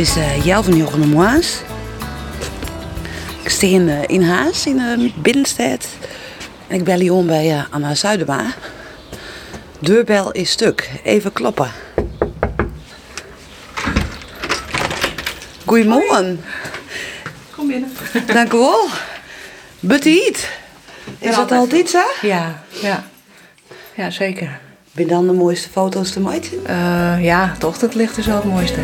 is uh, Jel van Jochen de Mois. Ik sta in, uh, in Haas, in de binnenstad. En ik bel hier om bij uh, Anna Zuidema. Deurbel is stuk. Even kloppen. Goedemorgen. Kom binnen. Dank u wel. Betiet. Is dat altijd zo? Ja, ja. Ja, zeker. Ben dan de mooiste foto's te maken? Uh, ja, het ochtendlicht is wel het mooiste.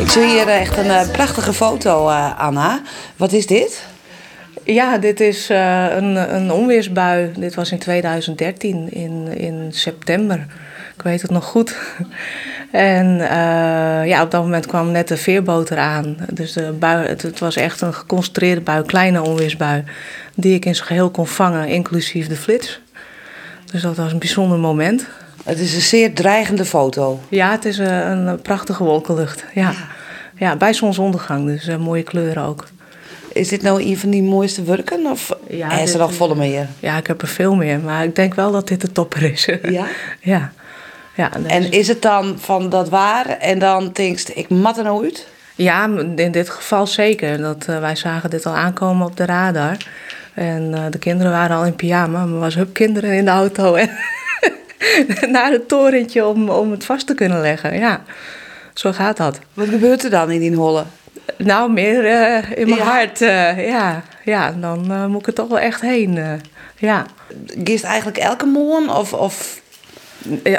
Ik zie hier echt een uh, prachtige foto, uh, Anna. Wat is dit? Ja, dit is uh, een, een onweersbui. Dit was in 2013, in, in september. Ik weet het nog goed. En uh, ja, op dat moment kwam net de veerboot eraan. Dus de bui, het, het, was echt een geconcentreerde bui, kleine onweersbui, die ik in zijn geheel kon vangen, inclusief de flits. Dus dat was een bijzonder moment. Het is een zeer dreigende foto. Ja, het is een, een prachtige wolkenlucht. Ja. ja. Bij zonsondergang, dus uh, mooie kleuren ook. Is dit nou een van die mooiste werken? Of ja, is er nog volle meer? Ja, ik heb er veel meer. Maar ik denk wel dat dit de topper is. Ja? ja. ja dus... En is het dan van dat waar en dan denkst ik mat er nou uit? Ja, in dit geval zeker. Dat, uh, wij zagen dit al aankomen op de radar. En uh, de kinderen waren al in pyjama. Maar was hup kinderen in de auto. En naar het torentje om, om het vast te kunnen leggen. Ja, zo gaat dat. Wat gebeurt er dan in die holle? Nou, meer uh, in mijn ja. hart. Uh, ja. ja, dan moet ik er toch wel echt heen. ja. Gist eigenlijk elke morgen? Of, of...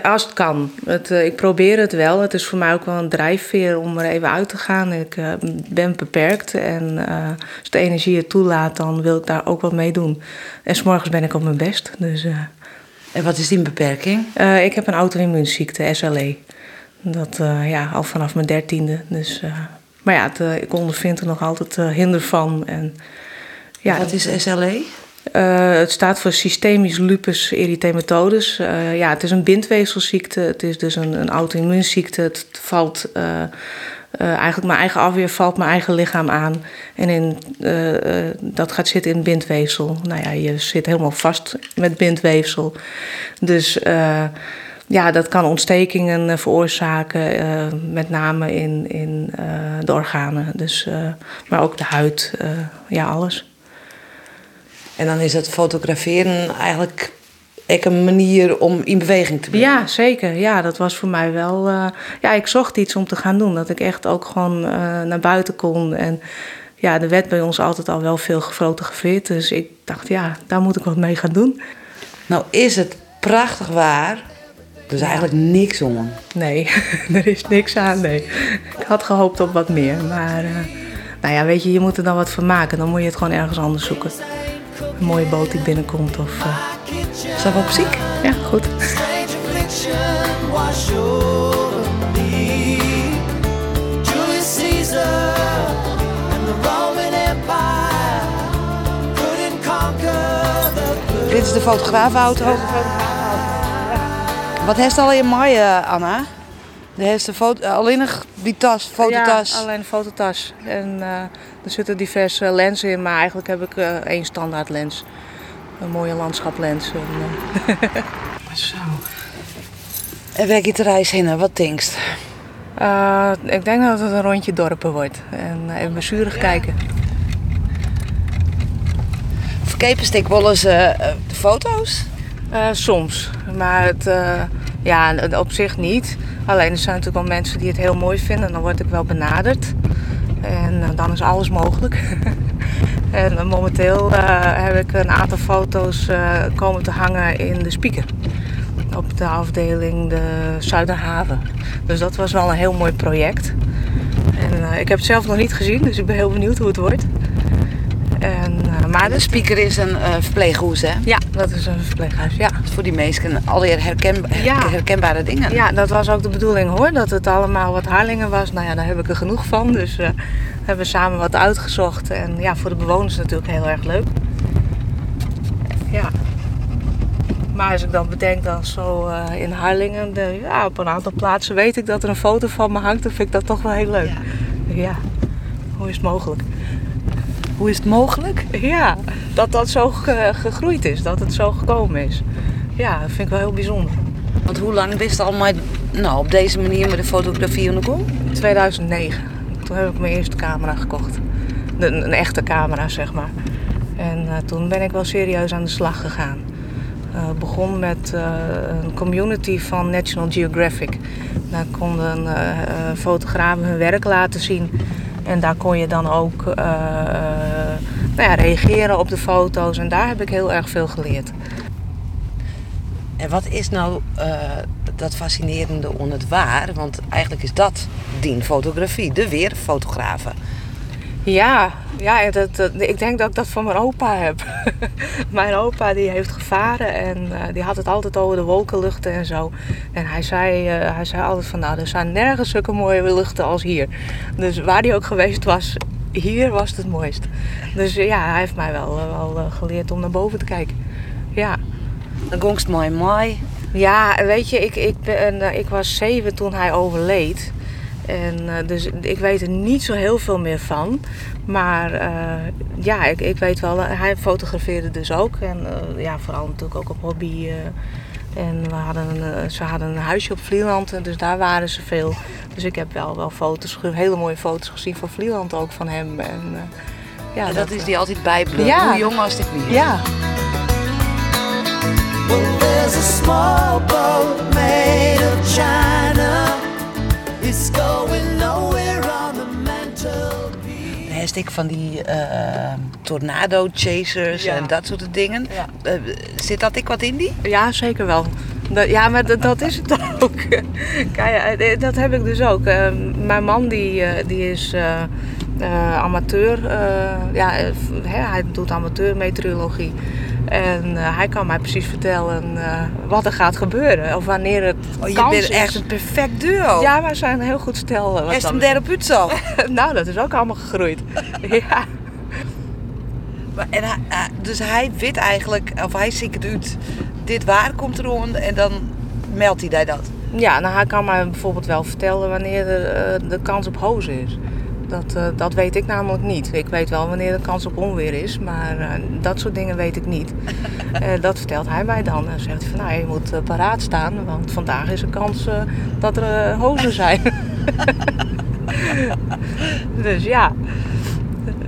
Als het kan. Het, ik probeer het wel. Het is voor mij ook wel een drijfveer om er even uit te gaan. Ik ben beperkt en als de energie het toelaat, dan wil ik daar ook wat mee doen. En s'morgens ben ik op mijn best. Dus, en wat is die beperking? ik heb een auto-immuunziekte, SLE. Dat ja, al vanaf mijn dertiende. Dus maar ja, het, uh, ik ondervind er nog altijd uh, hinder van. En, ja, Wat is SLE? Uh, het staat voor systemisch lupus erythematodes. ja, het is een bindweefselziekte. Het is dus een, een auto-immuunziekte. Het valt eigenlijk mijn eigen afweer valt mijn eigen lichaam aan. En in, dat gaat zitten in bindweefsel. Nou ja, je zit helemaal vast met bindweefsel. Dus ja, dat kan ontstekingen veroorzaken, met name in, in de organen. Dus, maar ook de huid, ja, alles. En dan is het fotograferen eigenlijk ook een manier om in beweging te blijven? Ja, zeker. Ja, dat was voor mij wel... ja, ik zocht iets om te gaan doen. Dat ik echt ook gewoon naar buiten kon. En ja, er werd bij ons altijd al wel veel gefotografeerd. Dus ik dacht, ja, daar moet ik wat mee gaan doen. Nou is het prachtig waar dus eigenlijk niks om. Nee, er is niks aan. Nee. Ik had gehoopt op wat meer. Maar uh, nou ja, weet je, je moet er dan wat van maken. Dan moet je het gewoon ergens anders zoeken. Een mooie boot die binnenkomt. Of, uh... Zijn we op ziek? Ja, goed. Dit is de fotograafauto. Wat heeft al in mei, uh, Anna? De heeft de foto, alleen nog die tas, fototas. Ja, alleen een fototas. En uh, er zitten diverse lenzen in, maar eigenlijk heb ik uh, één standaard lens. Een mooie landschaplens. En, Zo. En de reis heen? Wat denkst? ik denk dat het een rondje dorpen wordt. En even bezurig ja. kijken. Verkepen ik wel eens de foto's? Uh, soms, maar het, ja, op zich niet. Alleen er zijn natuurlijk wel mensen die het heel mooi vinden en dan word ik wel benaderd. En uh, dan is alles mogelijk. en momenteel heb ik een aantal foto's komen te hangen in de speaker. Op de afdeling de Zuiderhaven. Dus dat was wel een heel mooi project. En ik heb het zelf nog niet gezien, dus ik ben heel benieuwd hoe het wordt. En, uh, maar de speaker is een uh, verpleeghuis, hè? Ja, dat is een verpleeghuis, ja. Voor die mensen alweer herken, ja. herkenbare dingen. Ja, dat was ook de bedoeling hoor, dat het allemaal wat Harlingen was. Nou ja, daar heb ik er genoeg van, dus uh, hebben we samen wat uitgezocht. En ja, voor de bewoners natuurlijk heel erg leuk. Ja. Maar als ik dan bedenk dat zo in Harlingen, de, ja, op een aantal plaatsen weet ik dat er een foto van me hangt, dan vind ik dat toch wel heel leuk. Ja, ja. hoe is het mogelijk? Hoe is het mogelijk? Ja, dat dat zo ge gegroeid is, dat het zo gekomen is. Ja, dat vind ik wel heel bijzonder. Want hoe lang wist al maar, nou, op deze manier met de fotografie aan de gang? 2009. Toen heb ik mijn eerste camera gekocht. Een, een echte camera, zeg maar. En eh, toen ben ik wel serieus aan de slag gegaan. Eh begon met eh, een community van National Geographic. Daar konden fotografen hun werk laten zien. En daar kon je dan ook eh, nou ja, reageren op de foto's. En daar heb ik heel erg veel geleerd. En wat is nou eh, dat fascinerende on het waar? Want eigenlijk is dat die fotografie, de weerfotografen. Ja, ja dat, dat- ik denk dat ik dat van mijn opa heb. mijn opa die heeft gevaren en eh, die had het altijd over de wolkenluchten en zo. En hij zei, eh, hij zei altijd van nou, er zijn nergens zulke mooie luchten als hier. Dus waar hij ook geweest was, hier was het het mooist. Dus ja, hij heeft mij wel, eh, wel geleerd om naar boven te kijken. Ja. Dan gongst mooi mooi. Ja, weet je, ik, ik, ben, ik was zeven toen hij overleed. En eh, dus ik weet er niet zo heel veel meer van. Maar eh, ja, ik, ik weet wel, eh, hij fotografeerde dus ook. En eh, ja, vooral natuurlijk ook op hobby. eh. en we hadden een, ze hadden een huisje op Vlieland, en dus daar waren ze veel. Dus ik heb wel, wel foto's, hele mooie foto's gezien van Vlieland ook van hem. En, eh, ja, En dat is die altijd bijbleven. Ja. Hoe jong was ik weer? Ja, Well, there's a small boat made of China. It's going nowhere on the mantelpiece. Hij ik van die eh, tornado chasers Ja. en dat soort dingen. Ja. Eh, zit dat ik wat in die? Ja, zeker wel. Dat, ja, maar dat, dat is het ook. Kijk, eh, dat heb ik dus ook. Eh, mijn man die, eh, die is eh, eh, amateur. eh, ja, f- hè, hij doet amateur meteorologie. En eh, hij kan mij precies vertellen eh, wat er gaat gebeuren. Of wanneer het Oh, je kans bent is. echt een perfect duo. Ja, wij zijn een heel goed stel. eh, dat hem daarop uit zo. nou, dat is ook allemaal gegroeid. ja. Maar- En hij, hij- dus hij weet eigenlijk, of hij ziet het uit. Dit waar komt er rond en dan meldt hij dat. Ja, nou hij kan mij bijvoorbeeld wel vertellen wanneer er, eh, de kans op hozen is. Dat, eh, dat weet ik namelijk niet. Ik weet wel wanneer de kans op onweer is, maar eh, dat soort dingen weet ik niet. Eh, dat vertelt hij mij dan. En zegt van nou, je moet paraat staan, want vandaag is er kans dat er hozen zijn. dus ja,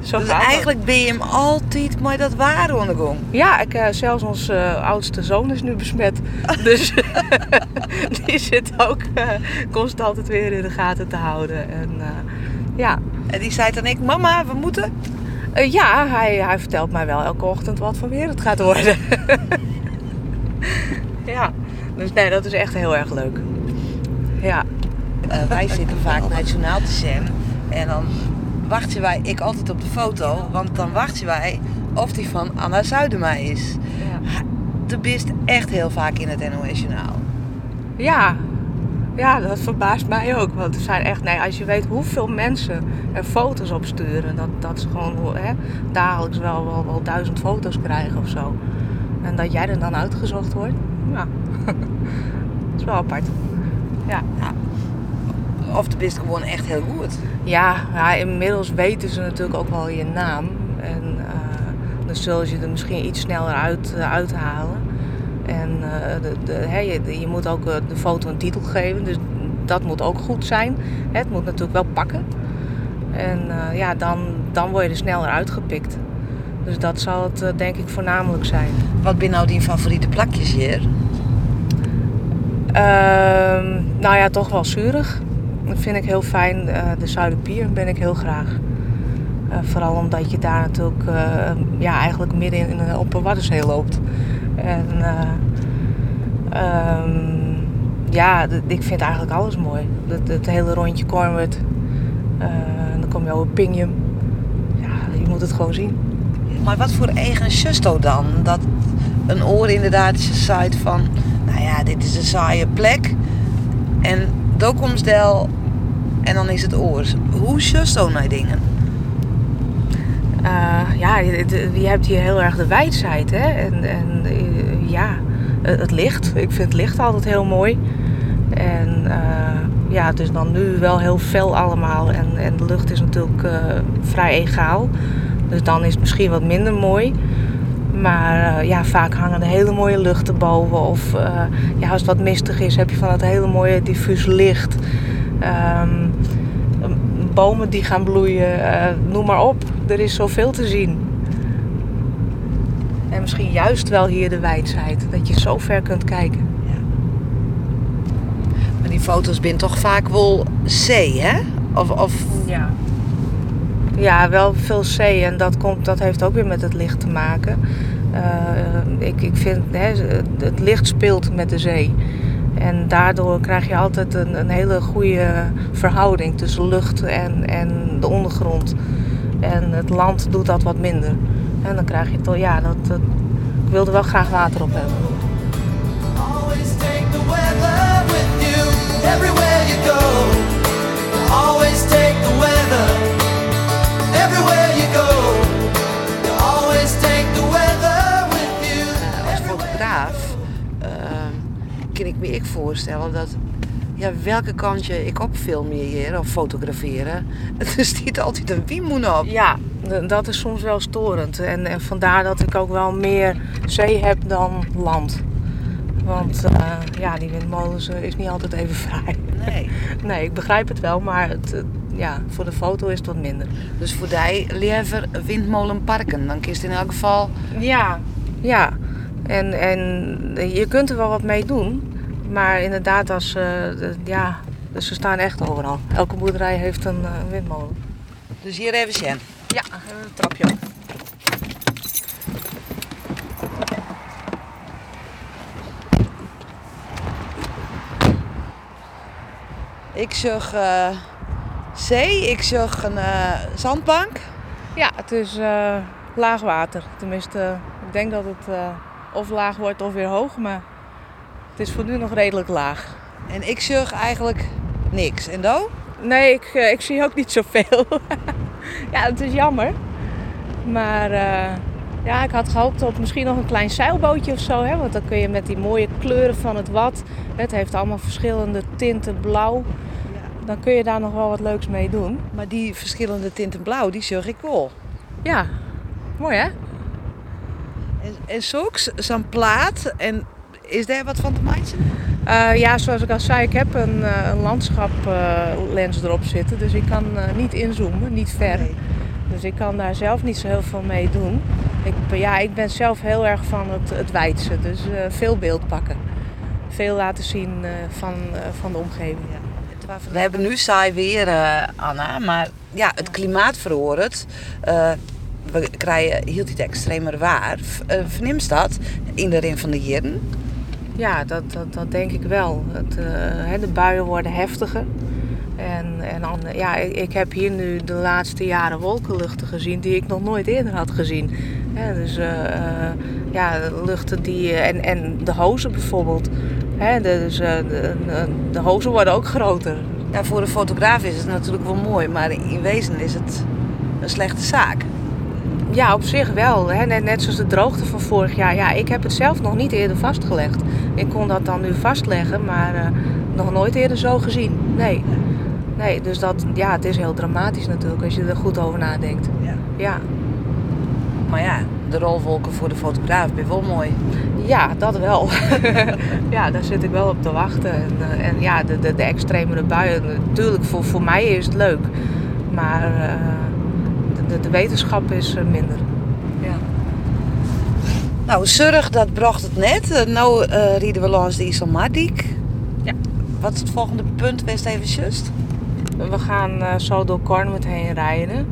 zo Dus dat. eigenlijk ben je hem altijd maar dat waar ondergang. Ja, ik, zelfs onze oudste zoon is nu besmet. Dus die zit ook constant altijd weer in de gaten te houden. En ja, En die zei dan ik, mama, we moeten. Eh, ja hij, hij vertelt mij wel elke ochtend wat voor weer het gaat worden. ja, dus nee, dat is echt heel erg leuk. Ja, Eh, wij zitten vaak naar het journaal te zien. En dan wachten wij, ik altijd op de foto. Want dan wachten wij of die van Anna Zuidema is. ja. De bist echt heel vaak in het NOS journaal. Ja. Ja, dat verbaast mij ook. Want er zijn echt, nee, als je weet hoeveel mensen er foto's op sturen, dat, dat ze gewoon hè, dagelijks wel, wel, wel duizend foto's krijgen of zo. En dat jij er dan uitgezocht wordt, ja, dat is wel apart. Ja. Of de bist gewoon echt heel goed. Ja, ja, inmiddels weten ze natuurlijk ook wel je naam. En eh, dan zullen ze er misschien iets sneller uit, eh, uithalen. En eh, de, de, je, je moet ook eh, de foto een titel geven, dus dat moet ook goed zijn. Hè, Het moet natuurlijk wel pakken. En eh, ja, dan, dan word je er sneller uitgepikt. Dus dat zal het denk ik voornamelijk zijn. Wat ben nou die favoriete plakjes hier? Ehm, nou ja, toch wel zuurig. Dat vind ik heel fijn. De Zuiderpier ben ik heel graag. Vooral omdat je daar natuurlijk ja, eigenlijk midden in, in, op een Waddenzee loopt. En ehm, ja, ik vind eigenlijk alles mooi. Het, het hele rondje Cornwall. Eh, dan kom je over Pingjum. Ja, je moet het gewoon zien. Maar wat voor eigen susto dan? Dat een oor inderdaad zei van... Nou ja, dit is een saaie plek. En del en dan is het oor. Hoe susto naar dingen? Eh, ja, je, de- je hebt hier heel erg de wijdheid, hè. En, en eh, ja, het licht. Ik vind het licht altijd heel mooi. En eh, ja, het is dan nu wel heel fel allemaal. En, en de lucht is natuurlijk eh, vrij egaal. Dus dan is het misschien wat minder mooi. Maar eh, ja, vaak hangen er hele mooie luchten boven. Of eh, ja, als het wat mistig is, heb je van dat hele mooie diffuus licht. Ehm, bomen die gaan bloeien, eh, noem maar op. Er is zoveel te zien. En misschien juist wel hier de wijdheid, dat je zo ver kunt kijken. Maar die foto's zijn toch vaak wel zee, hè? Of, of Ja. Ja, wel veel zee en dat, komt, dat heeft ook weer met het licht te maken. Eh, ik, ik vind, hè, het licht speelt met de zee. En daardoor krijg je altijd een, een hele goede verhouding tussen lucht en, en de ondergrond. En het land doet dat wat minder. En dan krijg je toch, ja, dat, dat, ik wilde wel graag water op hebben. Ik voorstellen dat ja, welke kant je ik op filmeren of fotograferen, er stiet altijd een wiemoen op. Ja, dat is soms wel storend. En, en vandaar dat ik ook wel meer zee heb dan land. Want eh, ja, die windmolens eh, is niet altijd even vrij. Nee. Nee, ik begrijp het wel, maar het, ja, voor de foto is het wat minder. Dus voor die liever windmolenparken, dan kiest in elk geval. Ja, ja. En, en je kunt er wel wat mee doen. Maar inderdaad, als, eh, de- ja, dus ze staan echt overal. Elke boerderij heeft een, eh, windmolen. Dus hier even Sjen. Ja, een trapje op. Ik zag eh, zee, ik zag een zandbank. Ja, het is laag water. Tenminste, ik denk dat het of laag wordt of weer hoog, maar is voor nu nog redelijk laag. En ik zag eigenlijk niks. En do? Nee, ik, eh, ik zie ook niet zoveel. ja, het is jammer. Maar eh, ja, ik had gehoopt op misschien nog een klein zeilbootje of zo. Hè? Want dan kun je met die mooie kleuren van het wat. Het heeft allemaal verschillende tinten blauw. Dan kun je daar nog wel wat leuks mee doen. Maar die verschillende tinten blauw, die zag ik wel. Ja, mooi hè? En, en zulks, zo'n plaat. En is daar wat van te maken? Eh, ja, zoals ik al zei, ik heb een, eh, een landschaplens erop zitten. Dus ik kan eh, niet inzoomen, niet ver. Nee. Dus ik kan daar zelf niet zo heel veel mee doen. Ik, ben- ja, ik ben zelf heel erg van het, het wijdse. Dus eh, veel beeld pakken. Veel laten zien eh, van, eh, van de omgeving. We hebben nu saai weer, eh, Anna. Maar ja, het klimaat verhoort. Eh, we krijgen heel dit extremer waar. V- eh, Vernimt dat in de rin van de jaren? Ja, dat, dat, dat denk ik wel. Het, eh, hè, de buien worden heftiger. En, en dan, ja, ik, ik heb hier nu de laatste jaren wolkenluchten gezien die ik nog nooit eerder had gezien. Dus eh, eh, ja, luchten die. en, en de hozen bijvoorbeeld. Hè, dus de, de, de hozen worden ook groter. Ja, voor een fotograaf is het natuurlijk wel mooi. Maar in wezen is het een slechte zaak. Ja, op zich wel. Hè. Net, net zoals de droogte van vorig jaar. Ja, ik heb het zelf nog niet eerder vastgelegd. Ik kon dat dan nu vastleggen, maar eh, nog nooit eerder zo gezien. Nee. Nee, dus dat, ja, het is heel dramatisch natuurlijk als je er goed over nadenkt. Ja. Ja, Maar ja, de rolwolken voor de fotograaf is wel mooi. ja dat wel. ja, daar zit ik wel op te wachten. En, eh, en ja, de, de, de extremere buien, natuurlijk, voor, voor mij is het leuk. Maar eh, de, de, wetenschap is eh, minder. Ja. Nou, Surg, dat bracht het net. Eh, nou eh rieden we langs de Iselmardiek. Ja. Wat is het volgende punt? Wees even just. We gaan eh, zo door Cornwall heen rijden.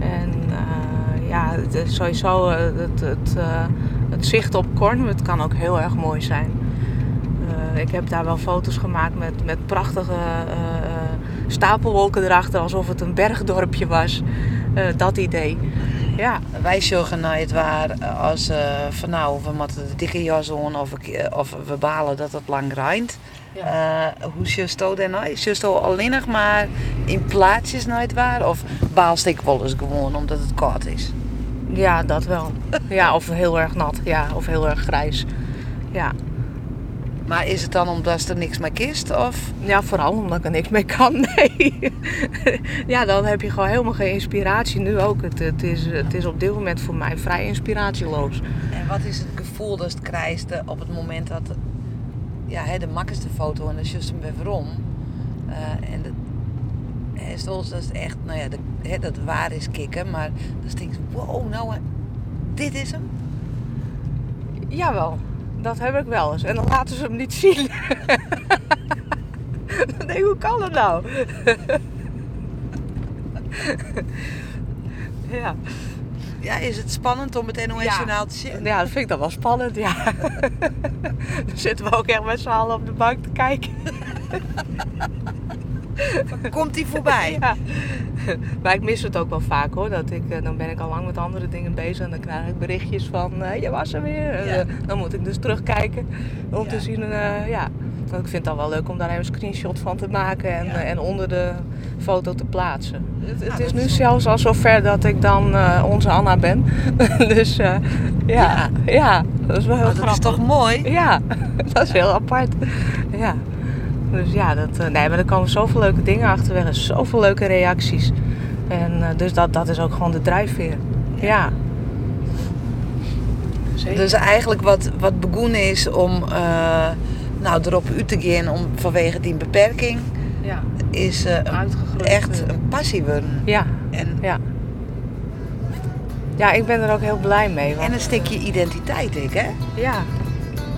En eh, ja, het is sowieso eh, het, het, eh, het zicht op Cornwall kan ook heel erg mooi zijn. Eh, ik heb daar wel foto's gemaakt met, met prachtige eh, eh, stapelwolken erachter, alsof het een bergdorpje was. Eh, dat idee. Ja, Wij zorgen naar het waar eh, als eh, van nou, we moeten de dikke jas aan of, of we balen dat het lang rijdt. Eh, hoe just dat dan nou? Just dat alleen nog maar in plaatsjes naar het waar? Of baalst ik wel eens gewoon omdat het koud is? ja, dat wel. Ja, of heel erg nat, ja, of heel erg grijs. Ja. Maar is het dan omdat er niks meer kist? Of? Ja, vooral omdat ik er niks mee kan. Nee. ja, dan heb je gewoon helemaal geen inspiratie. Nu ook. Het, het, is, het is op dit moment voor mij vrij inspiratieloos. En wat is het gevoel dat het krijgt op het moment dat ja, hè, de makkelijkste foto en dat is juist hem weer. Eh, en dat, hè, zoals dat is echt, nou ja, de, hè, dat waar is kicken, maar dan denk je, wow, nou, eh, dit is hem. Jawel, dat heb ik wel eens. En dan laten ze hem niet zien. dan denk ik, hoe kan dat nou? ja. Ja, is het spannend om het NOS Ja. Te zien? ja, dat vind ik dan wel spannend, ja. dan zitten we ook echt met z'n allen op de bank te kijken. Komt hij voorbij? Ja. Maar ik mis het ook wel vaak hoor. Dat ik, eh, dan ben ik al lang met andere dingen bezig en dan krijg ik berichtjes van eh, je was er weer. Eh, dan moet ik dus terugkijken om Ja. te zien. ja. Want ik vind het dan wel leuk om daar even een screenshot van te maken en, en onder de foto te plaatsen. Het, het dat is nu is- zelfs al zover dat ik dan onze Anna ben. dus ja, ja. dat is wel heel Oh, dat grappig. is toch mooi? Ja, dat is heel apart. Ja. Dus ja, dat, eh, nee, maar er komen zoveel leuke dingen achterweg en zoveel leuke reacties. En eh, dus dat, dat is ook gewoon de drijfveer. Ja. Zeker. Dus eigenlijk wat, wat begonnen is om eh, nou, erop uit te gaan om, vanwege die beperking, ja. is eh, echt een passie worden. Ja, En, ja. Ja, ik ben er ook heel blij mee. Want, en een stukje identiteit, ik, hè? Ja,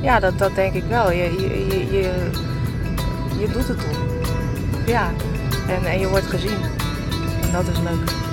ja dat, dat denk ik wel. Je, je, je, je, je doet het toch. Ja, en, en je wordt gezien. En dat is leuk.